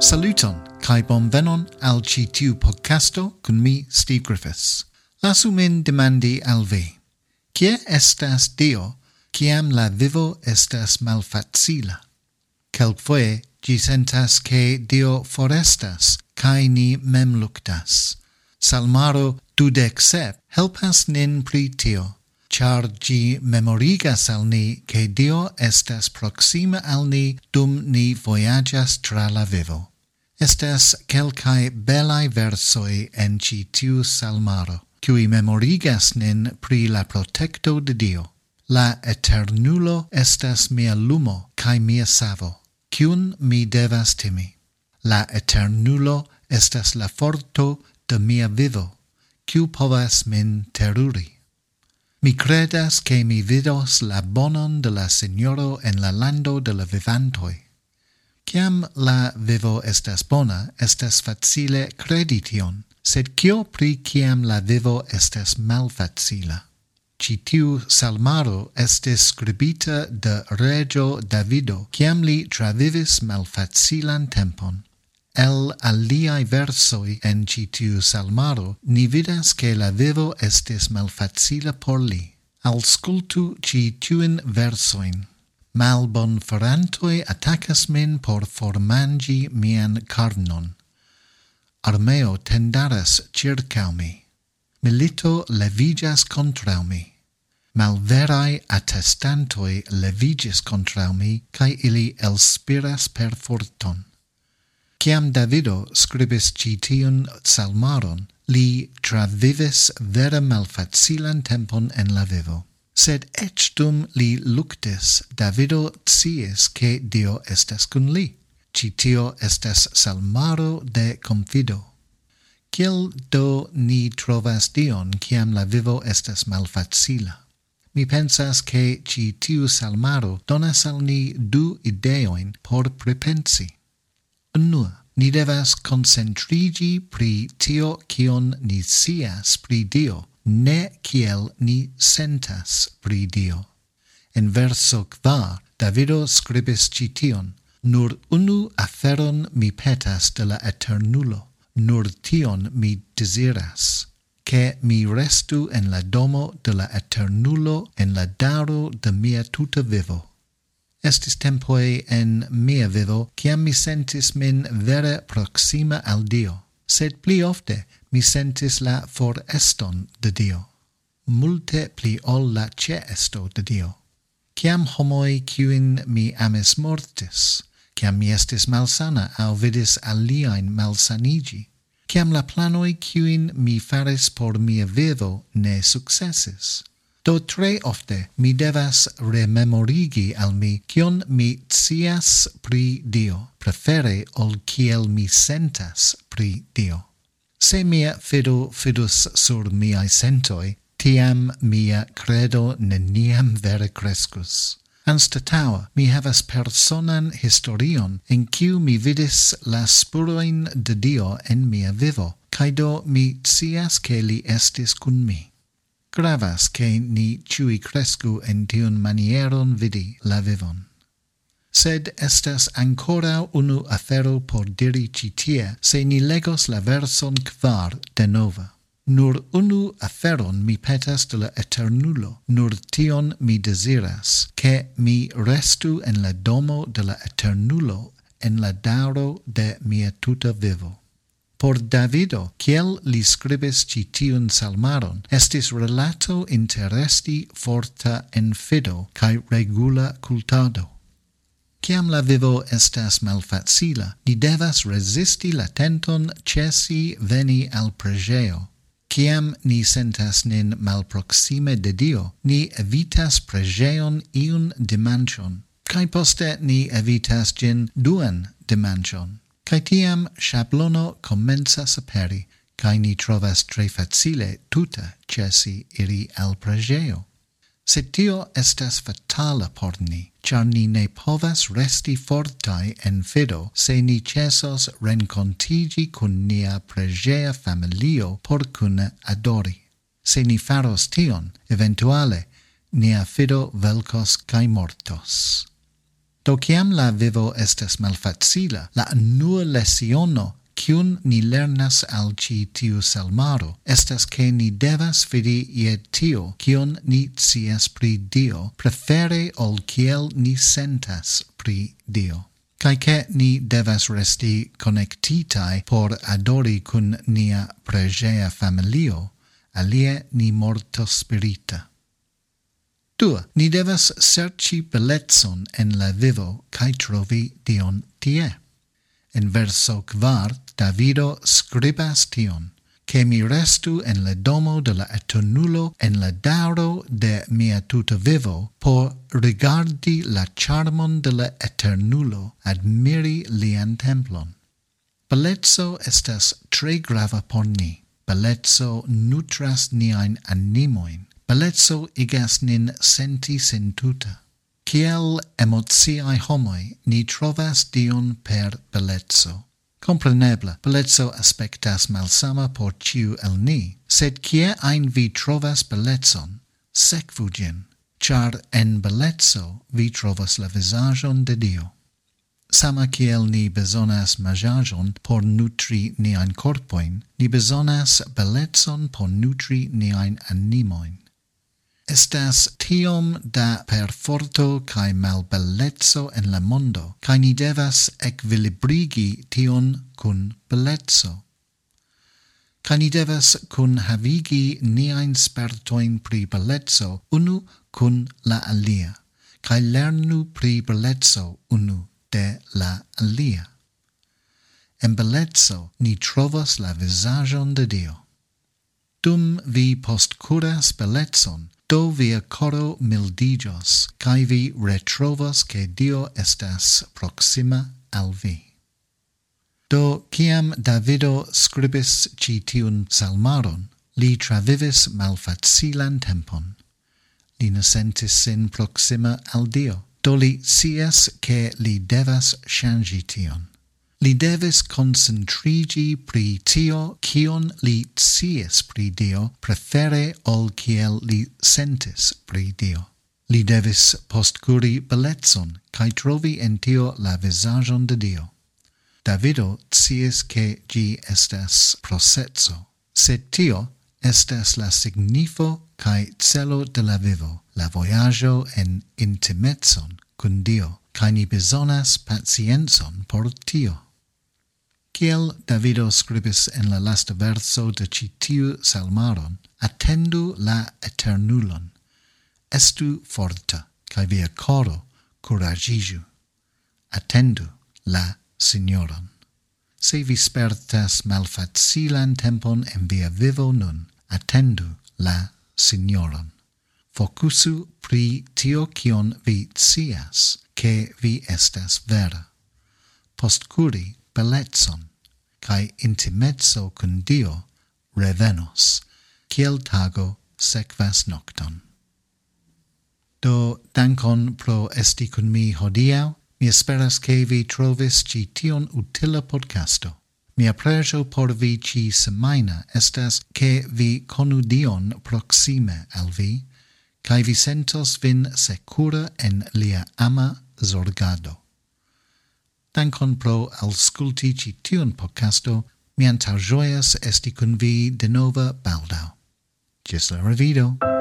Saluton, kai bonvenon al ci tiu podcasto kun mi, Steve Griffiths. Lasu min demandi al vi. Kie estas Dio, kiam la vivo estas malfacila? Kelkfoje gi sentas ke Dio forestas, kai ni memluctas. Salmaro dudec sep helpas nin pri tio, char gi memorigas al ni che Dio estas proxima al ni dum ni voyagas tra la vivo. Estes quelcae belai versoi en ci tiu salmaro, cui memorigas nin pri la protecto de Dio. La eternulo estas mia lumo cae mia savo, cium mi devas timi. La eternulo estas la forto de mia vivo, ciu povas min teruri. Mi credas che mi vidos la bonon de la Signoro en la lando de la vivantoi. Ciam la vivo estas bona, estas facile credition, sed cio pri ciam la vivo estas malfacila. Citiu salmaro estes scribita de regio Davido, ciam li travivis malfacilan tempon. El aliai versoi en citiu salmaro ni vidas che la vivo estes malfacila por li. Alscultu citiuin versoin malbon farantoi attacas min por formangi mian carnon. Armeo tendaras circau mi. Milito levigas contrau mi. Malverai attestantoi levigis contrau mi, cae ili elspiras per forton. Ciam Davido scribis citiun salmaron, li travivis vera malfacilan tempon en la vivo sed ec dum li luctis Davido cies che Dio estes cun li. Citio estes salmaro de confido. Ciel do ni trovas Dion, ciam la vivo estes malfacila? Mi pensas che ci tiu salmaro donas al ni du ideoin por prepensi. Unua, ni devas concentrigi pri tio kion ni sias pri Dio, ne kiel ni sentas pri Dio. En verso kvar, Davido scribis cition, Nur unu aferon mi petas de la Eternulo, nur tion mi desiras, che mi restu en la domo de la Eternulo en la daro de mia tuta vivo. Estis tempoi en mia vivo, ciam mi sentis min vere proxima al Dio sed pli ofte mi sentis la foreston de Dio, multe pli ol la ceesto de Dio. Ciam homoi cuin mi amis mortis, ciam mi estis malsana au vidis aliaen malsanigi, ciam la planoi cuin mi faris por mia vivo ne successis, Do tre ofte mi devas rememorigi al mi kion mi cias pri Dio, prefere ol kiel mi sentas pri Dio. Se mia fido fidus sur miai sentoi, tiam mia credo neniam vere crescus. Anstataua mi havas personan historion in kiu mi vidis la spuroin de Dio en mia vivo, caido mi cias che li estis cun mi. Gravas che ni ciui crescu en tiun manieron vidi la vivon. Sed estas ancora unu afero por diri citie se ni legos la verson quar de nova. Nur unu aferon mi petas de la eternulo, nur tion mi desiras, che mi restu en la domo de la eternulo en la daro de mia tuta vivo. Por Davido, kiel li scribis ci tiun salmaron, estis relato interesti forta en fido cae regula cultado. Ciam la vivo estas malfacila, ni devas resisti la tenton cesi veni al pregeo. Ciam ni sentas nin malproxime de Dio, ni evitas pregeon iun dimanchon, cae poste ni evitas gin duan dimanchon. Cae tiam shablono comenzas aperi, cae ni trovas tre facile tuta cesi iri al pregeo. Sed tio estas fatala por ni, char ni ne povas resti fortai en fido se ni cesos rencontigi cun nia pregea familio por cune adori. Se ni faros tion, eventuale, nia fido velcos cae mortos. Do ciam la vivo estes malfacila, la nur lesiono cium ni lernas al ci tiu salmaro, estas che ni devas fidi ie tio, cion ni cias pri Dio, prefere ol ciel ni sentas pri Dio. Cae che ni devas resti connectitai por adori cun nia pregea familio, alie ni morto spirita. Dua, ni devas serci bellezon en la vivo cae trovi dion tie. En verso quart, Davido scribas tion, che mi restu en la domo de la eternulo en la dauro de mia tuta vivo, por rigardi la charmon de la eternulo, admiri lian templon. Bellezzo estas tre grava por ni. Bellezzo nutras niain animoin. Bellezzo igas nin senti sentuta. Ciel emoziae homoi ni trovas Dion per bellezzo. Compreneble, bellezzo aspectas malsama por ciu el ni, sed cie ein vi trovas bellezzon, secvu gin, char en bellezzo vi trovas la visagion de Dio. Sama kiel ni bezonas majajon por nutri niain corpoin, ni bezonas bellezon por nutri niain animoin. Estas tiom da perforto kai malbellezzo en la mondo, kai ni devas equilibrigi tion cun bellezzo. kai ni devas cun havigi niain spertoin pri bellezzo unu cun la alia, kai lernu pri bellezzo unu de la alia. En bellezzo ni trovas la visagion de Dio. Dum vi postcuras bellezon, do via coro mildigios, cae vi retrovos che Dio estas proxima al vi. Do ciam Davido scribis ci tiun salmaron, li travivis malfacilan tempon. Li nascentis sin proxima al Dio, do li sies che li devas changi tion. Li devis concentrigi pri tio kion li cies pri Dio prefere ol kiel li sentis pri Dio. Li devis postcuri bellezon, cae trovi en tio la visagion de Dio. Davido cies che gi estes prosetso, sed tio estes la signifo cae celo de la vivo, la voyaggio en intimetson cun Dio, cae ni besonas pacienzon por tio. Kiel Davido scribis en la lasta verso de citiu salmaron, attendu la eternulon, estu forta, cae via coro curagiju, attendu la signoron. Se vi spertas malfacilan tempon en via vivo nun, attendu la signoron. Focusu pri tio cion vi cias, che vi estas vera. Postcuri bellezon, cae intimezzo cun Dio revenos, ciel tago sequas nocton. Do, dankon pro esti cun mi hodiau, mi esperas che vi trovis ci tion utila podcasto. Mia pregio por vi ci semaina estas che vi conu Dion proxime al vi, cae vi sentos vin secura en lia ama zorgado. Dankon pro ausculti ci tiun podcasto, mi antaŭ joias esti cun vi denova baldau. Gis la revido!